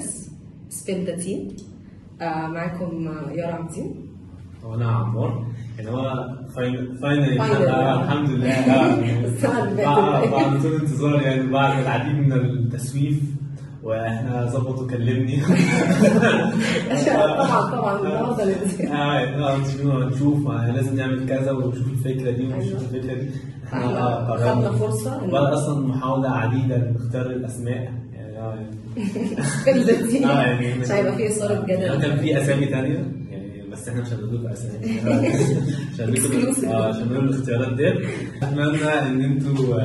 Let's spill the tea معاكم آه، يارا عبدين هو أنا عمار يعني هو finally Finally. الحمد لله آه، اللي بعد. بعد طول انتظار يعني بعد العديد من التسويف وإحنا ظبطوا كلمني. طبعا طبعا. آه. نشوف نشوف آه، لازم نعمل كذا ونشوف الفكرة دي ونشوف أيوة. الفكرة دي. إحنا آه، خدنا فرصة. وبعد أصلا محاولة عديدة لاختيار الأسماء. آه يعني مش هيبقى فيه اثاره جدل كان في اسامي ثانية بس إحنا مش هنقول لكم اسامي عشان آه عشان الاختيارات ديت اتمنى ان أنتوا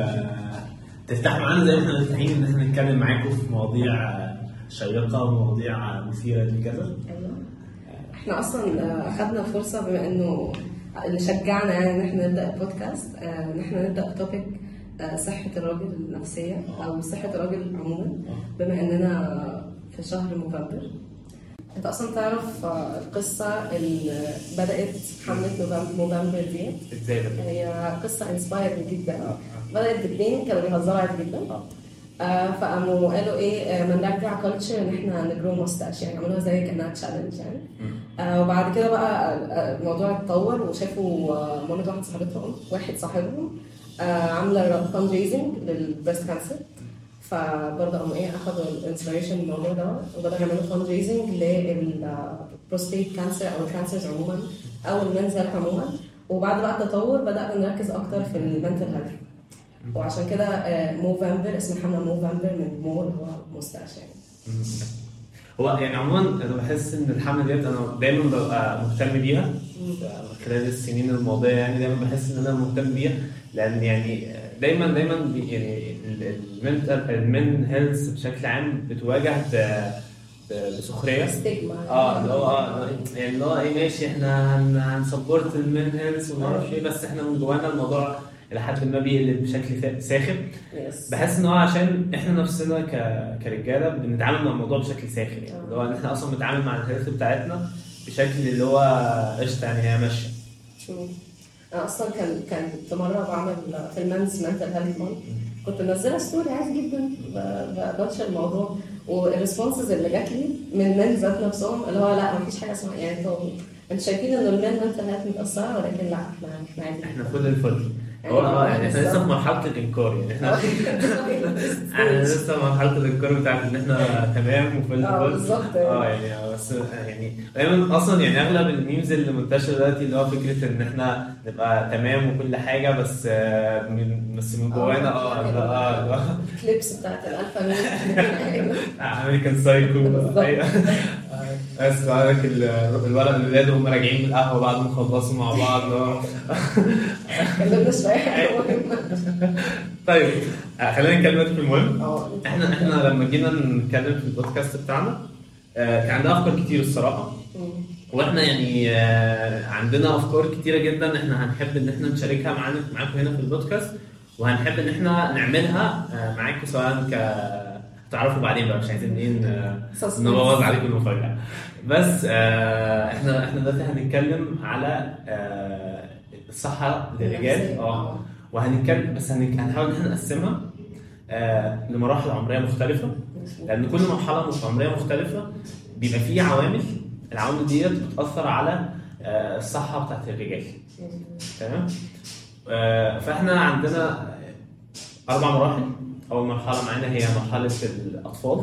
تفتحوا معانا زي ما إحنا مرتاحين ان إحنا نتكلم معاكم في مواضيع شيقه ومواضيع مثيره للجدل أيوه إحنا أصلا اخدنا فرصه بما إنه اللي شجعنا يعني إن إحنا نبدأ البودكاست آه، إن إحنا نبدأ بتوبيك آه، صحة الراجل النفسية أو صحة الراجل عموما بما إننا في شهر نوفمبر. أنت أصلا تعرف آه، القصة اللي بدأت حملة Movember دي؟ إزاي ده؟ هي قصة inspired جدا. بدأت باثنين كانوا بيهزروا عادي جدا. آه. فقاموا قالوا إيه آه ما نرجع culture إن إحنا ن grow mustache يعني عملوها زي كأنها challenge يعني. آه وبعد كده بقى آه، الموضوع اتطور وشافوا آه مامة واحد صاحبتهم واحد صاحبهم آه عاملة fundraising لل breast cancer. فبرضه قاموا إيه أخدوا ال inspiration من الموضوع ده وبدأوا يعملوا fundraising لل prostate cancer أو ال cancers عموما أو ال men's عموما. وبعد بقى التطور بدأنا نركز أكتر في ال mental health وعشان كده Movember اسم الحمله Movember من mo اللي هو mustache. يعني هو يعني عموما أنا بحس إن الحملة ديت أنا دايما ببقى مهتم بيها. خلال السنين الماضية يعني دايما بحس إن أنا مهتم بيها. لأن يعني دايما دايما يعني ال mental ال men health بشكل عام بتواجه بسخرية. stigma آه اللي هو آه يعني اللي هو إيه ماشي إحنا هن- هن support ال men health وما أعرفش إيه بس إحنا من جوانا الموضوع إلى حد ما بيقلب بشكل ساخر بحس إن هو عشان إحنا نفسنا ك... كرجالة بنتعامل مع الموضوع بشكل ساخر يعني. اللي هو إن إحنا أصلا بنتعامل مع ال health بتاعتنا بشكل اللي هو قشطة يعني هي ماشية. أنا أصلا كان كنت مرة بعمل في ال men's mental health month كنت منزلة story عادي جدا. ب- ب- بنشر الموضوع. وال responses اللي جات لي من ال men ذات نفسهم اللي هو لا مفيش حاجة اسمها. يعني أنتوا أنتوا شايفين إن ال men mental health متأثرة ولكن لا إحنا إحنا عادي. إحنا فل الفل. آه يعني إحنا لسه في مرحلة الإنكار يعني إحنا إحنا لسه في مرحلة الإنكار بتاعت إن إحنا تمام وفل آه بالظبط. آه يعني آه، بس يعني دايما أصلا يعني أغلب ال memes اللي منتشرة دلوقتي اللي هو فكرة إن إحنا نبقى تمام وكل حاجة بس آه، من بس من جوانا آه آه. ال clips بتاعت الألفا American Psycho عندك ال- الولد الولاد وهم راجعين من القهوة بعد ما خلصوا مع بعض اللي هو- اتكلمنا شوية حاجة مهمه طيب خلينا نتكلم في المهم. آه. إحنا إحنا لما جينا نتكلم في البودكاست بتاعنا آه، كان عندنا أفكار كتير الصراحة. وإحنا يعني عندنا أفكار كتيرة جدا إحنا هنحب إن إحنا نشاركها معاكم هنا في البودكاست وهنحب إن إحنا نعملها معاكم سواء ك تعرفوا بعدين بقى مش عايزين إيه Suspense. نبوظ عليكم المفاجأة. بس آه، إحنا إحنا دلوقتي هنتكلم على آه، الصحة للرجال. آه وهنتكلم بس هنحاول إن إحنا نقسمها آه، لمراحل عمرية مختلفة. لأن كل مرحلة عمرية مختلفة بيبقى فيه عوامل. العوامل ديت بتأثر على آه، الصحة بتاعت الرجال. تمام؟ آه، فإحنا عندنا أربع مراحل. أول مرحلة معانا هي مرحلة الأطفال.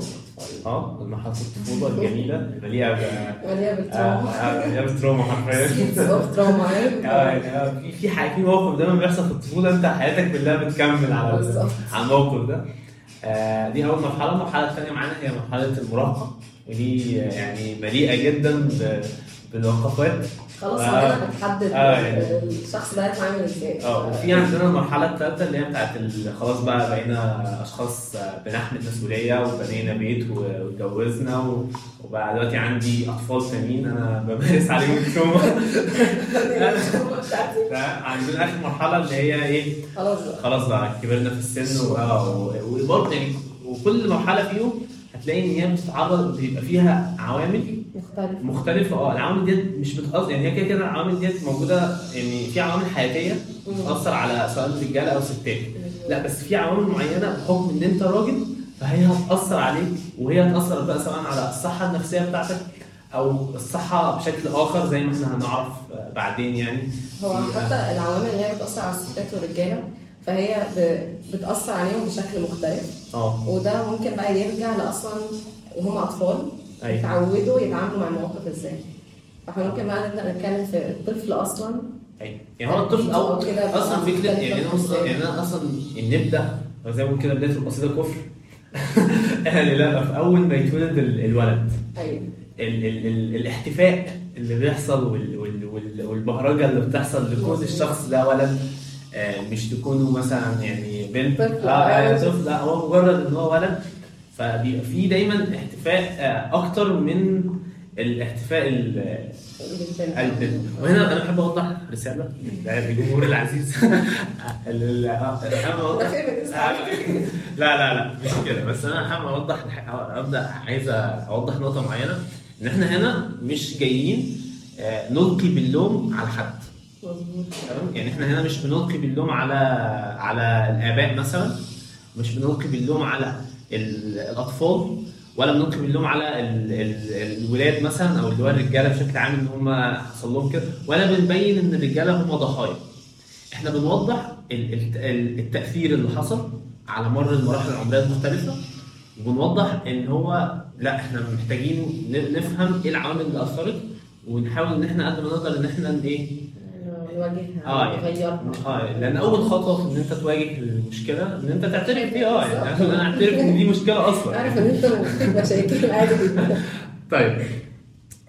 آه مرحله الطفولة الجميلة. مليئة مليئة آه، بالتروما. آه، مليئة بالتروما حرفيا. آه، آه، في في حاجة في موقف دايما بيحصل في الطفولة أنت حياتك كلها بتكمل على. على الموقف ده. آه، دي أول مرحلة. المرحلة الثانية معانا هي مرحلة المراهقة. ودي آه، يعني مليئة جدا بالوقفات. خلاص آه. هنا بتحدد آه، يعني. الشخص ده هيتعامل إزاي آه وفي عندنا المرحله الثالثه اللي هي بتاعت خلاص بقى بقينا أشخاص آه، بنحمل مسؤوليه وبنينا بيت واتجوزنا وبقى دلوقتي عندي أطفال تانيين أنا بمارس عليهم التروما عندنا آخر مرحلة اللي هي إيه خلاص بقى خلاص بقى كبرنا في السن و- وبرضه يعني وكل مرحلة فيهم هتلاقي إن هي بتتعرض بيبقى فيها عوامل مختلف مختلفة آه العوامل ديت مش بتأثر يعني هي كده كده العوامل ديت موجودة يعني في عوامل حياتية بتأثر على سواء رجاله أو ستات لا بس في عوامل معينة بحكم إن أنت راجل فهي هتأثر عليك وهي هتأثر بقى سواء على الصحة النفسية بتاعتك أو الصحة بشكل آخر زي ما إحنا هنعرف بعدين يعني. هو حتى العوامل اللي هي بتأثر على الستات والرجالة فهي بتأثر عليهم بشكل مختلف. آه. وده ممكن بقى يرجع لاصلا وهم أطفال أيوه. يتعودوا يتعاملوا مع المواقف إزاي. فإحنا ممكن بقى نبدأ نتكلم في الطفل أصلا. أيوه. يعني هو الطفل أو أصلا فكرة يعني أنا أصلا. يعني أنا أصلا نبدأ زي ما بنقول كده بداية القصيدة كفر. يعني لا في أول ما يتولد ال- الولد. أيوه. ال ال ال الاحتفاء اللي بيحصل وال وال وال والبهرجه اللي بتحصل لكون الشخص ده ولد آه مش تكونه مثلا يعني بنت. آه طفل لا هو مجرد إن هو ولد. فبيبقى في دايما احتفاء آه أكتر من الاحتفاء ال- البنت. البنت وهنا أنا بحب أوضح رسالة للجمهور العزيز. ال- ال- آه، فيمينيست لا لا لا مش كده. بس أنا حابب أوضح أبدأ عايز أوضح نقطة معينة. إن إحنا هنا مش جايين آه، نلقي باللوم على حد. تمام؟ يعني إحنا هنا مش بنلقي باللوم على على الآباء مثلا مش بنلقي باللوم على الاطفال ولا بنلقي باللوم على ال ال الولاد مثلا أو اللي هو الرجالة بشكل عام إن هم حصل لهم كده ولا بنبين إن الرجالة هم ضحايا. إحنا بنوضح ال- ال- ال- التأثير اللي حصل على مر المراحل العمرية المختلفة وبنوضح إن هو لا إحنا محتاجين نفهم إيه العوامل اللي أثرت ونحاول إن إحنا قد ما نقدر إن إحنا إيه نواجهها آه يعني. نغيرها آه لأن أول خطوة في إن أنت تواجه المشكلة إن أنت تعترف بيها آه يعني أنا أعترف إن دي مشكلة أصلا. عارف إن أنت مشاكل عادي طيب.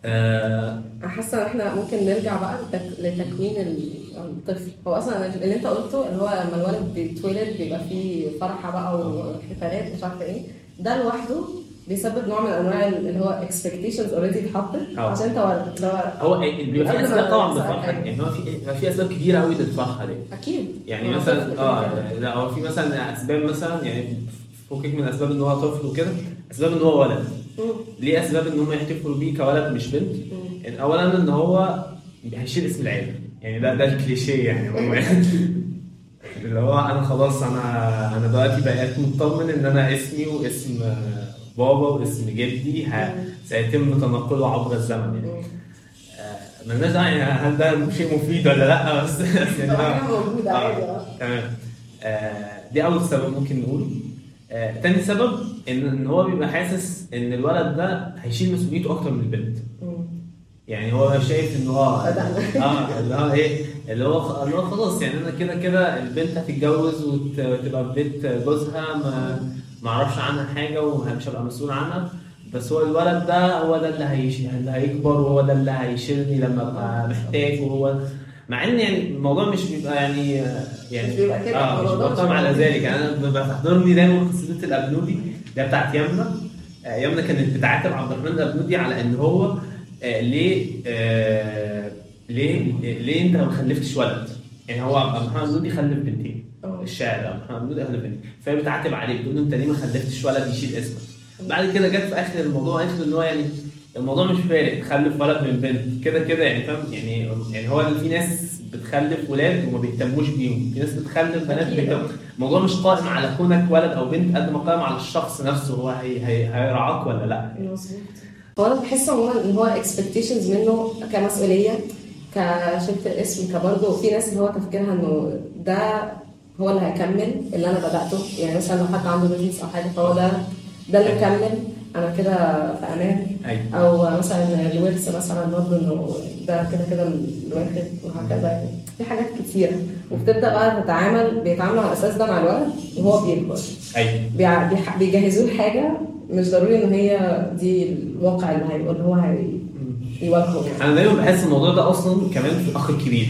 آه حاسة إن إحنا ممكن نرجع بقى لتك- لتكوين ال- الطفل. هو أصلا اللي أنت قلته اللي هو لما الولد بيتولد بيبقى فيه فرحة بقى واحتفالات مش عارفة إيه. ده لوحده بيسبب نوع من أنواع اللي هو expectations اوريدي اتحطت. عشان انت ولد هو بيبقى أسباب طبعا حاجة. يعني هو في في أسباب كبيره قوي دي أكيد يعني هو مثلا آه. لا هو في مثلا أسباب مثلا يعني فكك من أسباب إن هو طفل وكده أسباب إن هو ولد. ليه أسباب إن هم يحتفلوا بيه كولد مش بنت. يعني اولا إن هو هيشيل اسم العيلة يعني ده ده الكليشيه يعني اللي هو أنا خلاص أنا أنا دلوقتي بقيت مطمن إن أنا اسمي واسم بابا واسم جدي سيتم تنقله عبر الزمن يعني. مم. آه، مالناش داعي يعني هل ده شيء مفيد ولا لأ؟ بس يعني ده- حاجة موجوده آه، عادي آه. تمام. آه، دي أول سبب ممكن نقول. آه، تاني سبب ان إن هو بيبقى حاسس إن الولد ده هيشيل مسؤوليته أكتر من البنت. مم. يعني هو شايف ان بدأنا. آه اللي هو إيه اللي هو اللي هو خلاص يعني أنا كده كده البنت هتتجوز وت- وتبقى في بيت جوزها ما ما أعرفش عنها حاجة ومش هبقى مسؤول عنها بس هو الولد ده هو ده اللي هيش اللي هيكبر وهو ده اللي هيشيلني لما أبقى محتاج وهو مع إن يعني الموضوع مش بيبقى يعني يعني مش بيبقى كده، آه مش بيبقى على ذلك يعني أنا ببقى تحضرني دايما قصيده الأبنودي اللي هي بتاعت يمنى آه، يمنى كانت بتعاتب عبد الرحمن الأبنودي على إن هو ليه آه، ليه ليه انت ما خلفتش ولد؟ يعني هو عبد الرحمن الابنودي خلف بنتين آه. الشاعر عبد الرحمن الابنودي خلف بنتين فهي بتعاتب عليه بتقول له انت ليه ما خلفتش ولد يشيل اسمك؟ بعد كده جت في آخر الموضوع قالت له إن هو يعني الموضوع مش فارق خلف ولد من بنت كده كده يعني فاهم يعني يعني هو في ناس بتخلف ولاد وما بيهتموش بيهم في ناس بتخلف بنات. بيهتموا الموضوع مش قائم على كونك ولد أو بنت قد ما قائم على الشخص نفسه هو هي هي هيرعاك ولا لأ مظبوط هو أنا بحس عموما إن هو expectations منه كمسؤولية كشفت الاسم كبرضه في ناس اللي هو تفكيرها إنه ده هو اللي هيكمل اللي أنا بدأته. يعني مثلا لو حد عنده business أو حاجة فهو ده ده اللي مكمل. أنا كده في أمان أيوه. أو مثلا الورث مثلا برضه إنه ده كده كده الواخد وهكذا. يعني في حاجات كتيره وبتبدأ بقى تتعامل بيتعاملوا على الاساس ده مع الولد وهو بيكبر. أيوه. بيجهزوه لحاجة مش ضروري إن هي دي الواقع اللي هي اللي هو هيواجهه يعني أنا دايما بحس الموضوع ده أصلا كمان في الاخ الكبير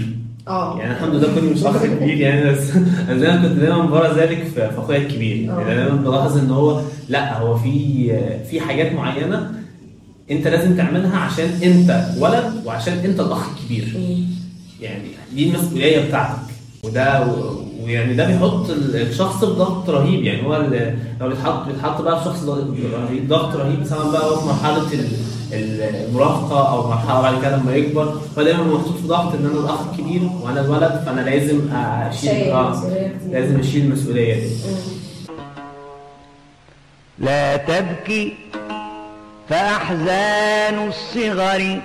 آه. يعني الحمد لله كوني مش أخ كبير يعني بس أنا دايما كنت دايما برى ذلك في أخويا الكبير. آه. يعني دايما بلاحظ إن هو لأ هو في في حاجات معينة أنت لازم تعملها عشان أنت ولد وعشان أنت الأخ الكبير. يعني دي المسؤولية بتاعتك. وده ويعني ده بيحط ال- الشخص في ضغط رهيب يعني هو ال- لو بيتحط بيتحط بقى في شخص رهيب ضغط رهيب سواء بقى هو في مرحلة ال- ال- المراهقة أو مرحلة بعد كده لما يكبر هو دايما محطوط في ضغط إن أنا الأخ الكبير وأنا الولد فأنا لازم أشيل آه. لازم أشيل المسؤولية دي. لا تبكي فأحزان الصغر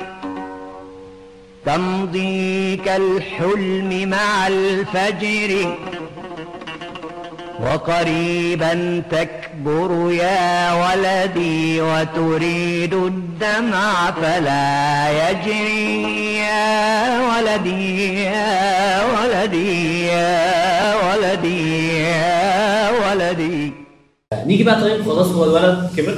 تمضي كالحلم مع الفجر وقريبا تكبر يا ولدي وتريد الدمع فلا يجري يا ولدي يا ولدي يا ولدي يا ولدي. نيجي بقى طيب خلاص هو الولد كبر.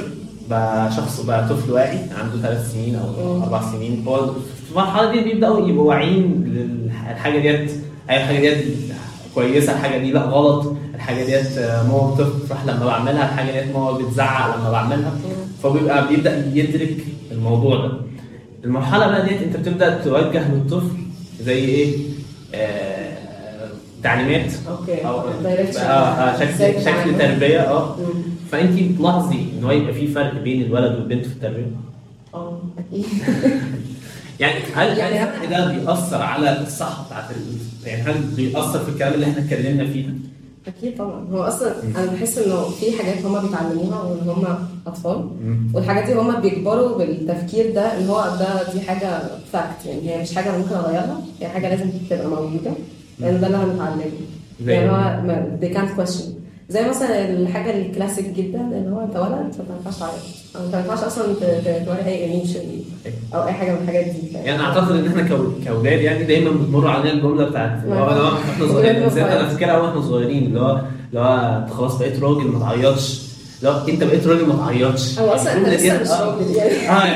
بقى شخص بقى طفل واعي عنده ثلاث سنين أو. أربع سنين. هو في المرحلة دي بيبدأوا يبقوا واعيين للحاجه ديت. اي حاجة ديت كويسة الحاجة دي لا غلط. الحاجة ديت آه، ماما بتفرح لما بعملها الحاجة ديت ماما بتزعق لما بعملها. فبيبقى بيبدأ يدرك الموضوع ده. المرحلة بقى ديت أنت بتبدأ توجه للطفل زي إيه؟ آه تعليمات أوكي أو. آه آه، إزاي شكل شكل. تربية آه. فانت بتلاحظي ان هو يبقى في فرق بين الولد والبنت في التربية آه أكيد يعني هل يعني يعني ده بيأثر على الصحة بتاعت. يعني هل بيأثر في الكلام اللي إحنا اتكلمنا فيه؟ أكيد طبعا هو أصلا أنا بحس إنه في حاجات هما بيتعلموها وإن هما أطفال. والحاجات دي هما بيكبروا بالتفكير ده ان هو ده دي حاجة fact يعني هي مش حاجة ممكن أغيرها هي حاجة لازم تبقى موجودة لأن ده اللي أنا متعلمه زي يعني؟ هو ما- they can't question. زي مثلا الحاجة الكلاسيك جدا اللي هو أنت ولد فما ينفعش تعيط. أو انت ما ينفعش أصلا توري أي emotion أو أي حاجة من الحاجات دي. يعني أعتقد إن إحنا كأولاد يعني دايما بتمر علينا الجملة بتاعت اللي هو إحنا صغيرين أنا فاكرها وإحنا صغيرين اللي هو اللي هو أنت خلاص بقيت راجل ما تعيطش. لو أنت بقيت راجل ما تعيطش. هو أصلا أنت لسه مش. راجل يعني. آه.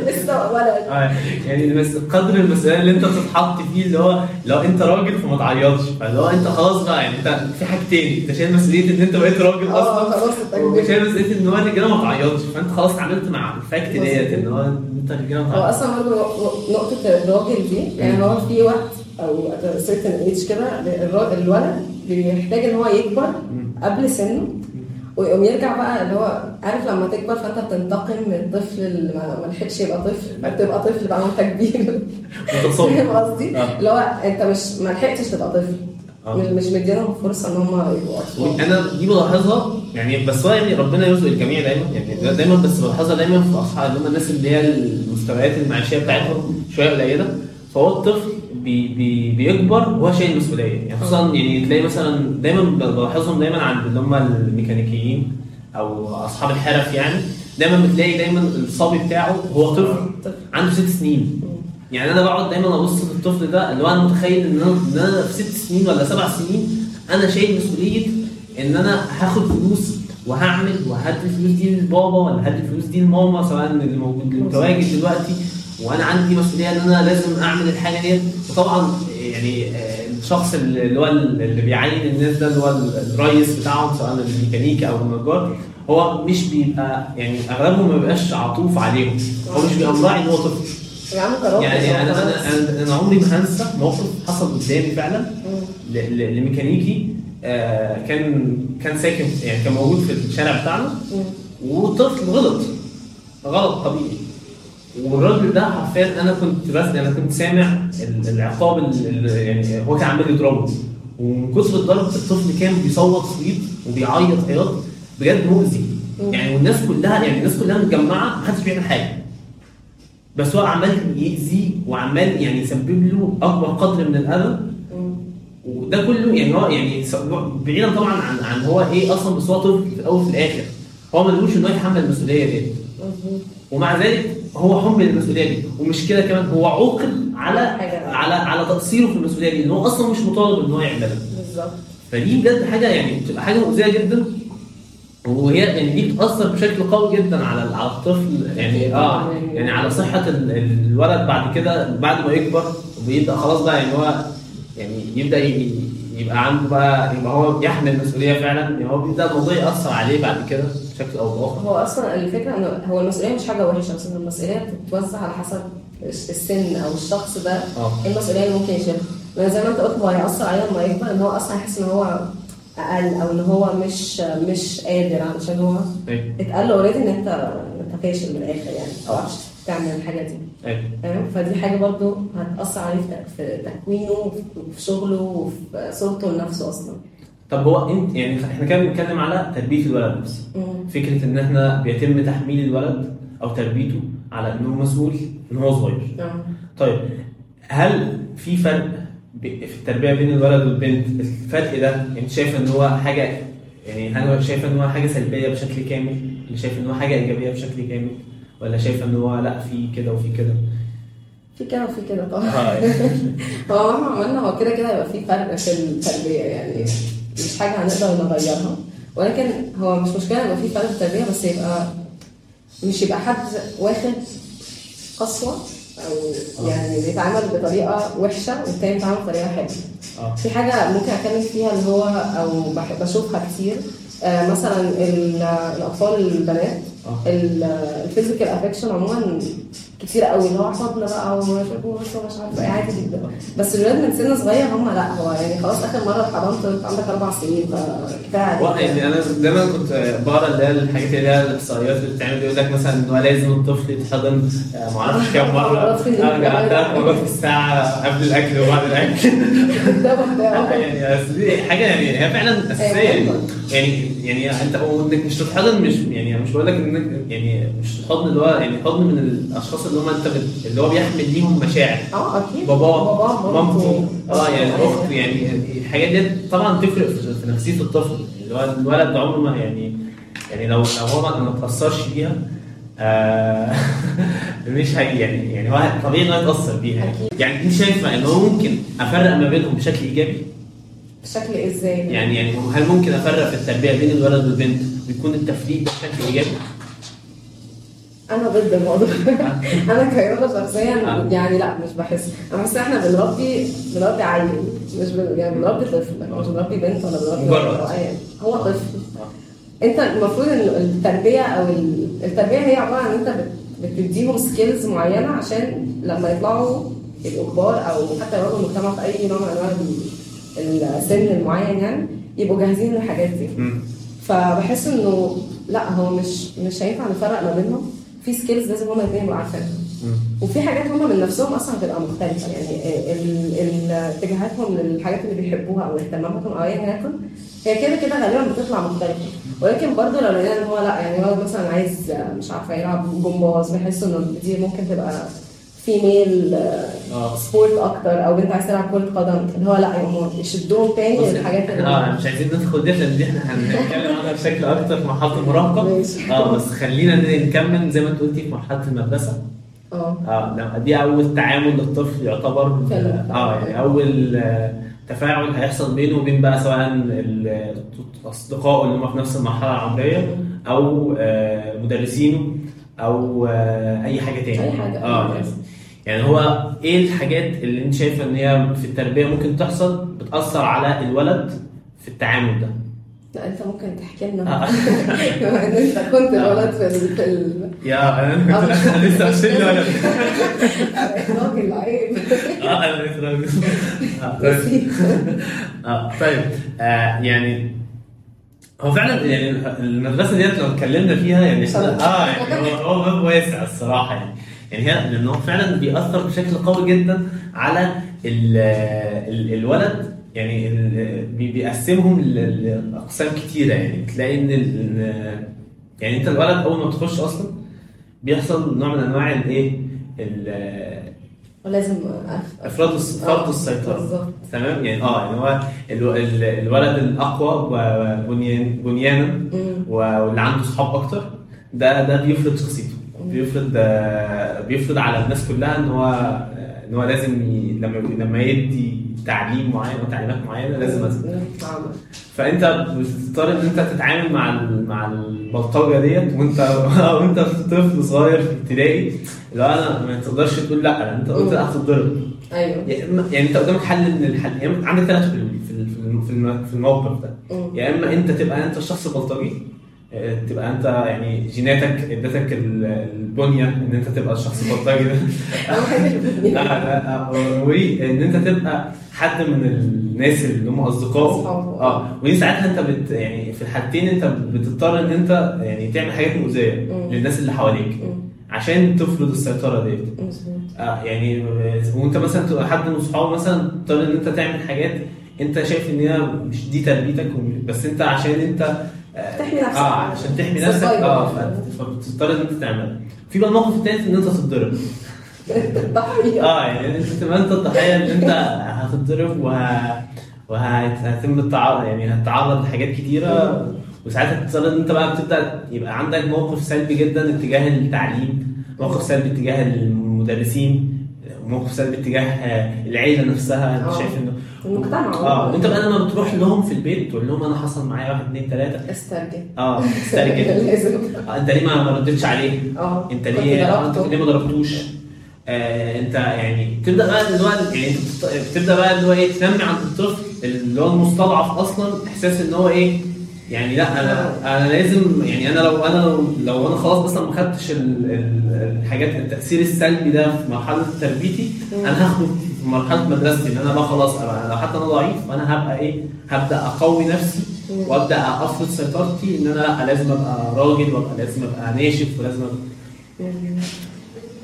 لسه ولد يعني بس قدر المسؤوليه اللي انت بتتحط فيه اللي هو لو انت راجل فما تعيطش. فاللي هو انت خلاص بقى يعني انت في حاجتين انت شايل مسؤولية ان انت بقيت راجل آه أصلا. خلاص. وشايل مسؤولية ان هو الرجاله ما تعيطش. فانت خلاص اتعاملت مع الفاكت ديت ان هو انت الرجاله ما هو تعيطش. أصلا برضه نقطة الراجل دي يعني هو في وقت أو certain age كده الولد بيحتاج إن هو يكبر قبل سنه. ويقوم يرجع بقى اللي هو عارف لما تكبر فانت بتنتقم من الطفل اللي ما لحقش يبقى طفل بتبقى طفل بقى وانت كبير فاهم قصدي؟ آه. اللي هو انت مش ما لحقتش تبقى طفل آه. مش مدينهم فرصة إن هم يبقوا أطفال أنا دي بلاحظها يعني بس هو يعني ربنا يرزق الجميع دايما يعني دايما بس بلاحظها دايما في أصحاب الناس اللي هي المستويات المعيشية بتاعتهم شوية قليلة فهو الطفل بي بي بيكبر وهو شايل مسؤوليه يعني خصوصا يعني تلاقي مثلا دايما بلاحظهم دايما عند اللي هم الميكانيكيين أو أصحاب الحرف يعني دايما بتلاقي دايما الصبي بتاعه هو طفل طفل. عنده ست سنين. يعني أنا بقعد دايما أبص للطفل ده اللي هو أنا متخيل إن أنا إن أنا في ست سنين ولا سبع سنين أنا شايل مسؤولية إن أنا هاخد فلوس وهعمل وهدي الفلوس دي لبابا ولا هدي الفلوس دي لماما سواء اللي موجود متواجد دلوقتي. وأنا عندي مسؤولية إن أنا لازم أعمل الحاجة دي وطبعا يعني آه، الشخص اللي هو اللي بيعين الناس ده اللي هو الرئيس بتاعهم سواء الميكانيكي أو النجار هو مش بيبقى يعني أغلبهم ما بيبقاش عطوف عليهم. هو مش بيبقى مراعي ان هو طفل يعني أنا أنا أنا, أنا عمري ما هنسى موقف حصل قدامي فعلا لميكانيكي. آه، كان كان ساكن يعني كان موجود في الشارع بتاعنا. وطفل غلط. غلط طبيعي. والراجل ده حرفيا أنا كنت بس أنا كنت سامع ال- العقاب ال- ال- يعني هو كان عمال يضربه. ومن كثر الضرب الطفل كان بيصوت صويت وبيعيط عياط بجد مؤذي. يعني والناس كلها يعني الناس كلها متجمعة محدش بيعمل حاجة. بس هو عمال يأذي وعمال يعني يسبب له أكبر قدر من الأذى. وده كله يعني هو يعني بعيدا طبعا عن عن هو إيه أصلا بس هو طفل في الأول وفي الآخر. هو ملوش ان هو يتحمل المسؤولية دي. ومع ذلك هو حمل المسؤولية دي. ومش كده كمان هو عوقب على. على على تقصيره في المسؤولية دي إن هو أصلا مش مطالب إن هو يعملها. بالظبط. فدي بجد حاجة يعني بتبقى حاجة مؤذية جدا. وهي يعني دي بتأثر بشكل قوي جدا على على الطفل يعني آه يعني على صحة ال- الولد بعد كده بعد ما يكبر وبيبدأ خلاص بقى يعني هو يعني يبدأ يبقى عنده بقى يبقى هو يحمل مسؤوليه فعلا. يعني هو بيبدا الموضوع ياثر عليه بعد كده بشكل أو بآخر. هو أصلا الفكرة إنه هو المسؤولية مش حاجة وحشة بس المسؤولية بتتوزع على حسب السن أو الشخص ده. آه. إيه المسؤولية اللي ممكن يشيلها؟ زي ما أنت قلت هو هيأثر عليه لما يكبر إن هو أصلا هيحس إن هو أقل أو إن هو مش مش قادر علشان هو أيوه اتقال له اوريدي إن انت أنت فاشل من الآخر يعني أو عرفش تعمل الحاجة دي. أيوه تمام؟ فدي حاجة برضو هتأثر عليه في- تكوينه وفي شغله وفي صورته لنفسه أصلا. طب هو انت يعني إحنا كده بنتكلم على تربية الولد بس. فكرة إن إحنا بيتم تحميل الولد أو تربيته على انه مسؤول من هو صغير. طيب هل في فرق في التربية بين الولد والبنت؟ الفرق ده أنت شايف إن هو حاجة يعني هل شايف إن هو حاجة سلبية بشكل كامل؟ ولا شايف إن هو حاجة إيجابية بشكل كامل؟ ولا شايف إن هو لأ في كده وفي كده؟ في كده وفي كده طبعا. آه. هو مهما عملنا هو كده كده هيبقى في فرق في التربية يعني. مش حاجة هنقدر نغيرها. ولكن هو مش مشكلة يبقى في فرق في التربية بس يبقى مش يبقى حد واخد قسوة أو يعني بيتعامل بطريقة وحشة والتاني بيتعامل بطريقة حلوة. آه. في حاجة ممكن أتكلم فيها اللي هو أو بشوفها كتير آه، مثلا ال- الأطفال البنات ال physical affection عموما كتير قوي اللي هو حضن بقى ومش مش عارفة إيه عادي جدا. بس الولاد من سن صغير هم لأ هو يعني خلاص آخر مرة اتحضنت وانت عندك أربع سنين فكفاية يعني أنا دايما كنت بقرأ اللي هي الحاجات اللي هي الإحصائيات اللي بتتعمل يقول لك مثلا إن هو لازم الطفل يتحضن آه، معرفش كام مرة. أرجع ثلاث مرات في الساعة قبل الأكل وبعد الأكل. آه، يعني دي حاجة يعني هي فعلا أساسية. يعني يعني يعني أنت انك مش تتحضن مش يعني مش بقول لك انك يعني مش الحضن اللي هو يعني حضن من الأشخاص اللي هم انت اللي هو بيحمل ليهم مشاعر. آه أكيد. باباه باباه مامته. آه يعني. أخت يعني الحاجات دي طبعا تفرق في نفسية الطفل. اللي هو الولد عمره ما يعني يعني لو لو هو ما ما تأثرش بيها آه مش هي يعني يعني هو طبيعي إنه يتأثر بيها. يعني أنت شايفة إن هو ممكن أفرق ما بينهم بشكل إيجابي؟ بشكل إزاي؟ يعني يعني هل ممكن أفرق في التربية بين الولد والبنت؟ ويكون التفريق ده بشكل إيجابي؟ أنا ضد الموضوع. أنا كرياضه شخصيا آه. يعني لا مش بحس. أنا بحس إحنا بنربي بنربي عيل مش بن... يعني بنربي طفل مش بنربي بنت ولا بنربي مجرد. هو طفل. أنت المفروض إن التربية أو ال- التربية هي عبارة عن أنت بت- بتديهم سكيلز معينة عشان لما يطلعوا يبقوا كبار أو حتى يواجهوا المجتمع في أي نوع من أنواع ال- السن المعين يعني يبقوا جاهزين للحاجات دي. فبحس إنه لا هو مش مش هينفع نفرق ما بينهم. في skills لازم هما الاثنين يبقوا عارفينها. وفي حاجات هما من نفسهم أصلا هتبقى مختلفة. يعني اتجاهاتهم للحاجات اللي بيحبوها أو اهتماماتهم أو ايا يكن هي كده كده غالبا بتطلع مختلفة. ولكن برضه لو لقينا إن هو لأ يعني هو مثلا عايز مش عارفة يلعب جمباز بحس إنه دي ممكن تبقى female sport أكتر أو بنت عايز تلعب كرة قدم. اللي هو لا يقوموا يشدوهم تاني بص، للحاجات اللي آه مش عايزين ندخل دي لأن دي إحنا هنتكلم عنها بشكل أكتر في مرحلة المراهقة. آه بس خلينا نكمل زي ما أنت قلتي في مرحلة المدرسة. آه. آه دي أول تعامل للطفل يعتبر. آه يعني أول آه، تفاعل هيحصل بينه وبين بقى سواء أصدقائه اللي هم في نفس المرحلة العمرية أو آه، مدرسينه أو آه، أي حاجة تاني. أي حاجة. آه يعني يعني هو إيه الحاجات اللي أنت شايفة إن هي في التربية ممكن تحصل بتأثر على الولد في التعامل ده؟ لا أنت ممكن تحكي لنا. آه. بما ان أنت كنت ولد في ال- في ال- يا أنا آه، لسه مش بشيل لازم. ولد راجل عيب. آه أنا لسه راجل. آه، طيب. آه طيب. آه يعني هو فعلا يعني المدرسة ديت لو اتكلمنا فيها يعني آه يعني هو هو باب واسع الصراحة يعني. يعني هي لأن هو فعلا بيأثر بشكل قوي جدا على ال ال الولد. يعني بيقسمهم لأقسام كتيرة. يعني تلاقي إن يعني أنت الولد أول ما تخش أصلا بيحصل نوع من أنواع الايه ال- ولازم الس- فرض السيطرة. بالظبط. تمام؟ يعني آه يعني هو ال- ال- الولد الأقوى بنيانا. واللي عنده صحاب أكتر ده ده بيفرض شخصيته. بيفرض آه، بيفرض على الناس كلها إن هو إن هو لازم ي... لما لما يدي تعليم معين أو تعليمات معينة لازم أز- نعم. فأنت بتضطر إن أنت تتعامل مع ال... مع البلطجة ديت وأنت وأنت طفل صغير في ابتدائي اللي هو أنا ما تقدرش تقول لأ أنت قلت لأ هتتضرب أيوه يعني أنت قدامك حل من الحل يا إما عندك ثلاث حلول في ال- في الم- في الم- في الموقف ده. يا إما أنت تبقى أنت الشخص البلطجي تبقى أنت يعني جيناتك ادتك ال- البنية إن أنت تبقى الشخص البلطجي ده لا لا وان أنت تبقى حد من الناس اللي هم أصدقائه. آه ودي ساعتها أنت بت يعني في الحالتين أنت بتضطر إن أنت يعني تعمل حاجات مؤذية. للناس اللي حواليك. عشان تفرض السيطرة ديت آه يعني وأنت مثلا تبقى حد من صحابه مثلا تضطر إن أنت تعمل حاجات أنت شايف إن هي مش دي تربيتك بس أنت عشان أنت تحمي نفسك. آه عشان تحمي نفسك. آه فبتضطر إن أنت تعملها في بقى الموقف التالت إن أنت تتضرب الضحيه آه يعني أنت تبقى أنت الضحيه إن أنت هتتضرب وه وهتتم التعرض يعني هتتعرض لحاجات كتيرة. وساعتها بتضطر إن أنت بقى بتبدأ يبقى عندك موقف سلبي جدا اتجاه التعليم موقف سلبي اتجاه المدرسين. موقف سلبي اتجاه العيلة نفسها أنت آه. شايف إنه المجتمع آه وأنت بقى لما بتروح لهم في البيت تقول لهم أنا حصل معايا واحد اثنين ثلاثة استرجل آه استرجل لازم آه، أنت ليه ما ردتش عليه؟ آه أنت ليه آه،. أنت ليه ما ضربتوش؟ آه أنت يعني تبدأ بقى اللي هو يعني أنت بتبدأ بقى اللي هو إيه تنمي عند الطفل اللي هو المستضعف أصلا إحساس إن هو إيه يعني لا أنا أنا لازم يعني أنا لو أنا لو, أنا خلاص مثلا ما خدتش ال- ال- الحاجات التأثير السلبي ده في مرحلة تربيتي أنا هاخده في مرحلة مدرستي إن أنا بقى خلاص أبقى لو حتى أنا ضعيف فأنا هبقى إيه؟ هبدأ أقوي نفسي وأبدأ أفرض سيطرتي إن أنا لا لازم أبقى راجل وابقى لازم أبقى ناشف ولازم أبقى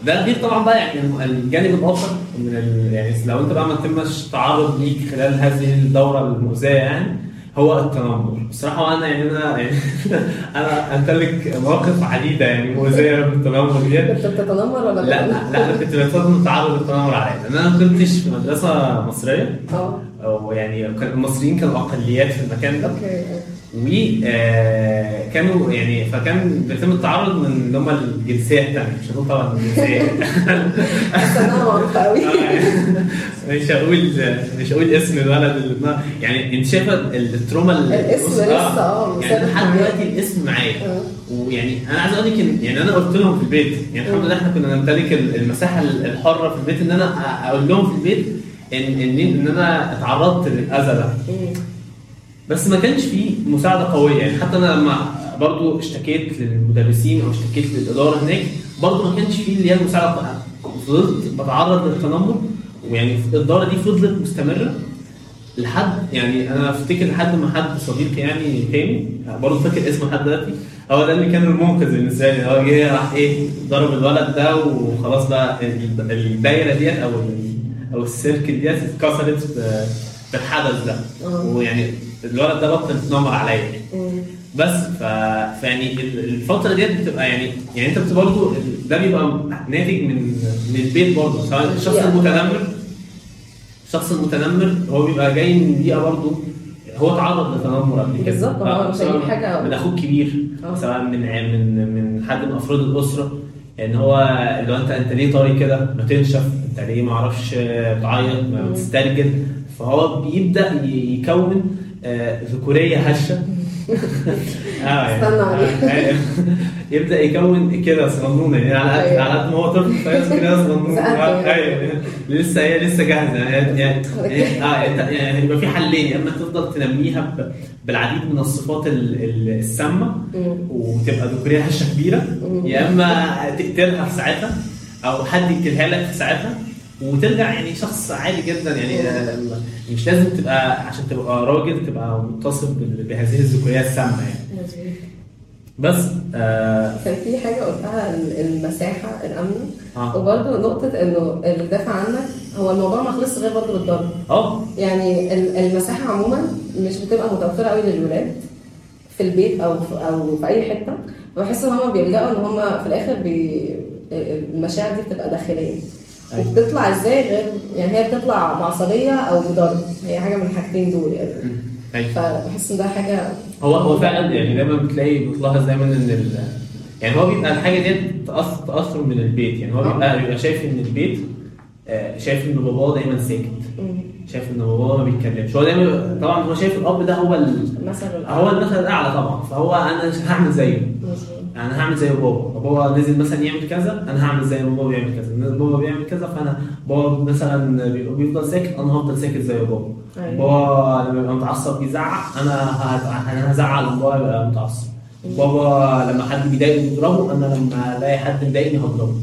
ده غير طبعا بقى يعني الجانب الآخر من. يعني لو أنت بقى ما تمش تعرض ليك خلال هذه الدورة المؤذية يعني هو التنمر. بصراحة أنا يعني أنا يعني أنا أمتلك مواقف عديدة يعني مؤذية بالتنمر دي كنت بتتنمر ولا لا لا لا أنا كنت بتصدم تعرض للتنمر عليا. لأن أنا ما كنتش في مدرسة مصرية. آه. أو يعني كان المصريين كانوا أقليات في المكان ده. أوكي. وكانوا يعني فكان بيتم التعرض من اللي هم الجنسية الثانية مش هنقول طبعا الجنسية. آه، يعني مش هقول مش هقول اسم الولد اللي يعني أنت شايفة التروما الاسم لسه آه. يعني مثابر لحد. دلوقتي الاسم معايا. آه. ويعني أنا عايز أقول لك إن- يعني أنا قلت لهم في البيت يعني الحمد لله إحنا كنا نمتلك المساحة الحرة في البيت إن أنا أقول لهم في البيت ان إن ان أنا اتعرضت للأذى ده. مم. بس ما كانش فيه مساعدة قوية يعني حتى أنا لما برضو اشتكيت للمدرسين أو اشتكيت للإدارة هناك برضو ما كانش فيه اللي هي المساعدة. فضلت بتعرض للتنمر ويعني الإدارة دي فضلت مستمرة لحد يعني أنا أفتكر لحد ما حد صديقي يعني تاني برضه فاكر اسمه لحد دلوقتي هو ده اللي كان المنقذ بالنسبة لي هو جه راح إيه ضرب الولد ده وخلاص بقى ال- الدايرة ديت أو أو السيركل ديت اتكسرت بالحدث ده آه. ويعني الولد ده بطل يتنمر عليا يعني. بس ف... فيعني ال- الفترة ديت بتبقى يعني يعني انت بتبقى برضه ده بيبقى ناتج من من البيت برضه سواء الشخص يعني. المتنمر الشخص المتنمر هو بيبقى جاي من بيئة برضه هو تعرض لتنمر قبل كده بالظبط، هو آه، سواء حاجة- من أخوك كبير آه. سواء من من من حد من أفراد الأسرة ان هو اللي هو انت انت ليه طري كده ما تنشف انت ليه ما أعرفش تعيط ما. تسترجل فهو بيبدأ يكون آه، ذكورية هشة آه يعني استنى. آه، يبدأ يكون كده صغنونه يعني على قد أيوة. على قد ما هو طفل فيصل كده صغنونه آه،. أيوه لسه هي لسه جاهزة يعني يعني يعني- آه يعني هيبقى في حلين يا أما تفضل تنميها بالعديد من الصفات ال- ال- السامة. وتبقى ذكورية هشة كبيرة يا أما تقتلها في ساعتها أو حد يقتلها لك في ساعتها وترجع يعني شخص عادي جدا. يعني آه، مش لازم تبقى عشان تبقى راجل تبقى متصف بهذه الذكوريه السامة يعني. بس آه كان في حاجة قلتها ال- المساحة الامنه آه. وبرده نقطة إنه الدافع عنك هو الموضوع ما خلصش غير برضه بالضرب. آه. يعني ال- المساحة عموما مش بتبقى متوفرة قوي للولاد في البيت أو في أو في أي حتة. بحس إن هم بيلجأوا إن هم في الآخر بي المشاعر دي بتبقى داخلية. أيوة. وبتطلع إزاي غير يعني هي بتطلع بعصبيه أو بضرب هي حاجة من الحاجتين دول يعني. أيوة. فبحس إن ده حاجة هو هو فعلا يعني دايما بتلاقي بتلاحظ دايما إن ال يعني هو بيبقى الحاجة ديت تاثر من البيت. يعني هو بيبقى بيبقى شايف إن البيت آه، شايف إن باباه دايما ساكت. شايف إن باباه ما بيتكلمش. هو دايما طبعا هو شايف الأب ده هو ال... مثلا. هو المثل الأعلى طبعا. فهو أنا هعمل زيه. مظبوط. أنا هعمل زي بابا. بابا نزل مثلا يعمل كذا أنا هعمل زي ما بابا بيعمل كذا. بابا بيعمل كذا فأنا بابا مثلا بي- بيفضل ساكت أنا هفضل ساكت زي بابا. أيوة. بابا لما يبقى متعصب بيزعق أنا أنا هزعق لما بابا يبقى متعصب. بابا لما حد بيضايقني بيضربه أنا لما ألاقي حد مضايقني هضربه.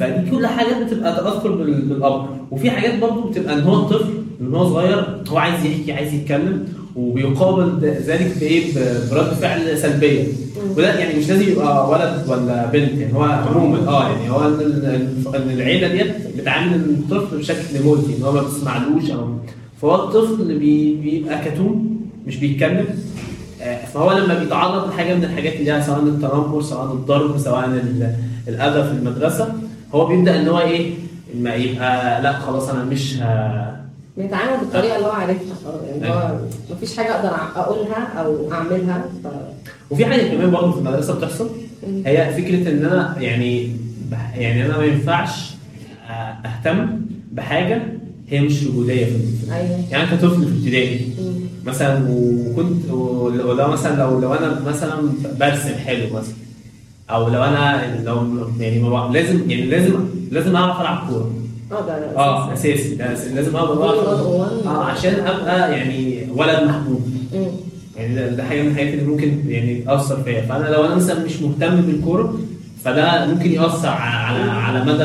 فدي كل حاجات بتبقى تأثر بال- بالأب. وفي حاجات برضه بتبقى إن هو الطفل من هو صغير هو عايز يحكي عايز يتكلم. وبيقابل ذلك بإيه؟ برد فعل سلبية. وده يعني مش لازم يبقى ولد ولا بنت يعني هو عموما آه يعني هو ان ال- ان العيلة ديت بتعامل الطفل بشكل مؤذي إن هو ما بتسمعلوش أو فهو الطفل بي- بيبقى كتوم مش بيتكلم آه، فهو لما بيتعرض لحاجة من الحاجات اللي هي سواء التنمر سواء الضرب سواء ال- الأذى في المدرسة هو بيبدأ إن هو إيه؟ ما يبقى لا خلاص أنا مش. بيتعامل بالطريقة اللي هو عارفها يعني هو أيوة. مفيش حاجة أقدر أقولها أو أعملها ف... وفي حاجة كمان برضه في المدرسة بتحصل مم. هي فكرة إن أنا يعني يعني أنا ما ينفعش آه، أهتم بحاجة هي مش وجوديه في أيوه يعني انت طفل في ابتدائي مم. مثلا وكنت ولو مثلا لو لو أنا مثلا برسم حلو مثلا أو لو أنا لو يعني لازم يعني لازم لازم أعرف ألعب كورة آه ده آه أساسي. ده. لازم one. آه عشان أبقى يعني ولد محبوب. يعني ده, ده حاجة من الحاجات اللي ممكن يعني تأثر فيا. فأنا لو أنا مثلا مش مهتم بالكورة فده ممكن يأثر على على مدى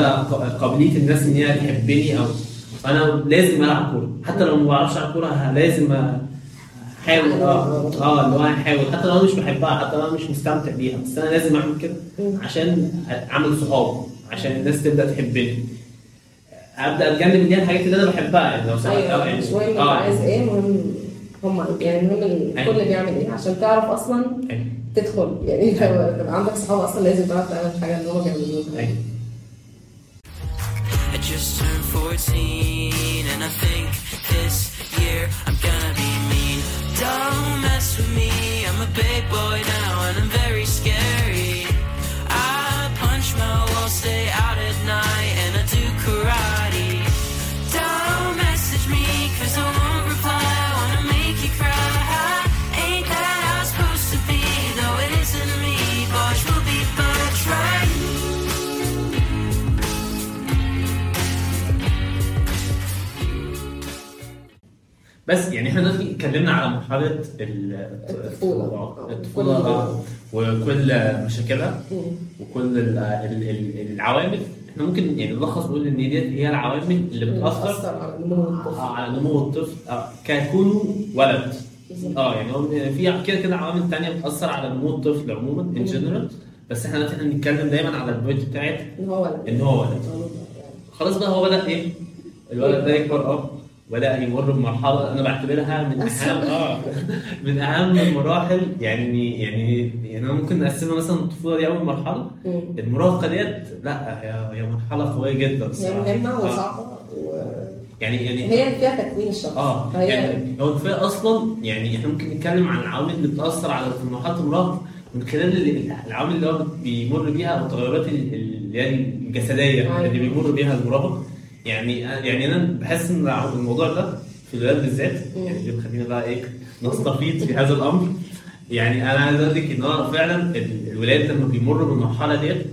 قابلية الناس إن هي تحبني أو فأنا لازم ألعب كورة. حتى لو ما بعرفش ألعب كورة لازم أحاول. آه آه اللي هو أحاول. حتى لو أنا مش بحبها حتى لو أنا مش مستمتع بيها. بس أنا لازم أعمل كده. عشان أعمل صحاب. عشان الناس تبدأ تحبني. أبدأ اتجنب اللي هي الحاجات اللي أنا بحبها يعني لو سمحت أيوه يعني مش مهم انت آه. عايز إيه مهم هم يعني مهم أيوة. الكل بيعمل إيه عشان تعرف أصلا أيوة. تدخل يعني. تبقى عندك صحاب أصلا لازم تعرف تعمل الحاجة اللي هم بيعملوها أيوة. I just turned 14 and I think this year I'm gonna be mean. Don't mess with me, I'm a big boy now and I'm very scary. I punch my بس يعني إحنا دلوقتي اتكلمنا على مرحلة ال- الطفولة. آه. الطفولة آه، وكل مشاكلها. وكل ال- ال- ال- العوامل. إحنا ممكن يعني نلخص نقول إن ديت هي العوامل اللي بتأثر على نمو الطفل. آه، على نمو الطفل. آه، ككونه ولد. آه يعني هو في كده كده عوامل تانية بتأثر على نمو الطفل عموما in general بس إحنا دلوقتي هنتكلم دايما على ال point بتاعت إن هو ولد. إن هو ولد. خلاص بقى هو بدا إيه؟ الولد ده يكبر آه بدا يمر بمرحلة أنا بعتبرها من أهم آه من أهم المراحل يعني يعني يعني أنا ممكن نقسمها مثلا الطفولة دي أول مرحلة. المراهقة ديت لا هي هي مرحلة قوية جدا هي الصراحه مهمة آه. وصعبة يعني يعني اللي فيها تكوين الشخص آه يعني هو كفاية أصلا يعني إحنا ممكن نتكلم عن العوامل اللي بتأثر على في مرحله المراهقة من خلال ال- العوامل اللي هو بيمر بيها أو التغيرات ال- اللي هي الجسدية أيوة. اللي بيمر بيها المراهق يعني يعني أنا بحس إن الموضوع ده في الولاد بالذات. يعني اللي خلينا بقى إيه نستفيض في هذا الأمر يعني أنا عايز أقول لك إن هو فعلا ال- الولاد لما بيمروا بالمرحلة ديت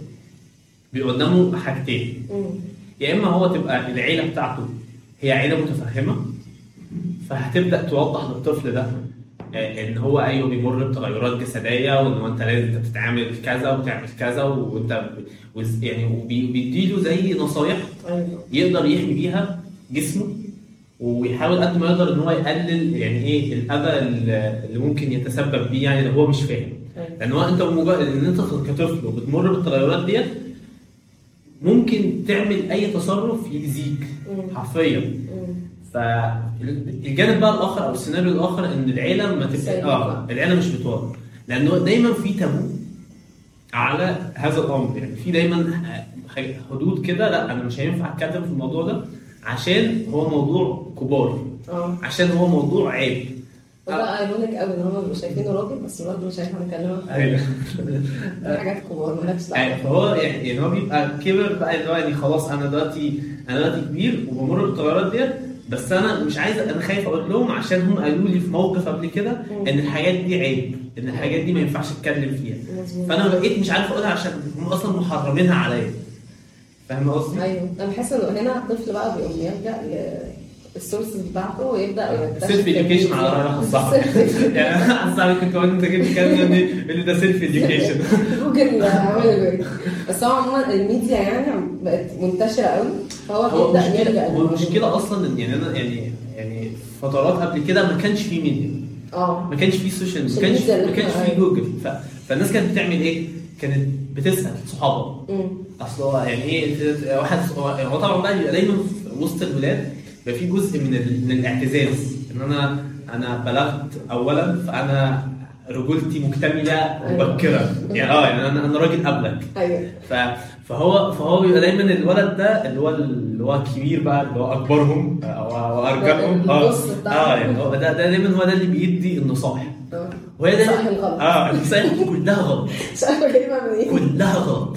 بيبقى قدامه حاجتين. يا إما هو تبقى العيلة بتاعته هي عيلة متفهمة فهتبدأ توضح للطفل ده إن هو أيوه بيمر بتغيرات جسدية وإن هو أنت لازم تتعامل كذا وتعمل كذا وأنت يعني وبيديله زي نصايح أيوه يقدر يحمي بيها جسمه ويحاول قد ما يقدر إن هو يقلل يعني إيه الأذى اللي ممكن يتسبب بيه يعني لو هو مش فاهم أيوة. لأن هو أنت بمجرد إن أنت كطفل وبتمر بالتغيرات ديت ممكن تعمل أي تصرف يأذيك. حرفيا. فالجانب بقى الآخر أو السيناريو الآخر إن العيله ما تبقى سيبك آه بقى. العيله مش بتوافق لأنه دايما في تابو على هذا الأمر. يعني في دايما حدود كده لا أنا مش هينفع أتكلم في الموضوع ده عشان هو موضوع كبار. آه. عشان هو موضوع عيب. وده ايرونيك قوي إن هم بيبقوا شايفينه راجل بس برضه مش هينفع نتكلم. أيوه. في حاجات كبار مالكش يعني دعوة. فهو يعني يعني هو بيبقى كبر بقى اللي هو يعني خلاص أنا دلوقتي أنا دلوقتي كبير وبمر بالتغيرات ديت بس أنا مش عايز أنا خايف أقول لهم عشان هم قالوا لي في موقف قبل كده. إن الحاجات دي عيب إن الحاجات دي ما ينفعش أتكلم فيها. فأنا بقيت مش عارف أقولها عشان هم أصلا محرمينها عليا فاهم قصدي؟ أيوه أنا بحس إنه هنا الطفل بقى بيقوم يلجأ ال sources بتاعته ويبدأ self education على راي واحد صاحبي يعني صاحبي كنت بقول أنت بتتكلم يقول لي ده self education جوجل عمل بس هو عموما الميديا يعني بقت منتشرة قوي فهو هو بيبدأ المشكلة يلجا هو للموضوع. المشكلة أصلا يعني أنا يعني يعني فترات قبل كده ما كانش في ميديا آه. ما كانش في social ما كانش ما كانش في جوجل ف... فالناس كانت بتعمل إيه؟ كانت بتسأل صحابها. أصل هو يعني إيه؟ واحد هو طبعا بقى دايما في وسط الولاد يبقى في جزء من. من الاعتزاز إن أنا أنا بلغت اولا فأنا رجولتي مكتملة مبكرا يعني آه يعني أنا أنا راجل قبلك أيوه. فهو فهو بيبقى دايما الولد ده اللي هو اللي هو الكبير بقى اللي هو أكبرهم أو ارجلهم آه. آه يعني هو ده, ده دايما هو ده اللي بيدي النصائح آه. وهي دايما صح الغلط. آه النصائح كلها غلط مش عارفة جايبها منين كلها غلط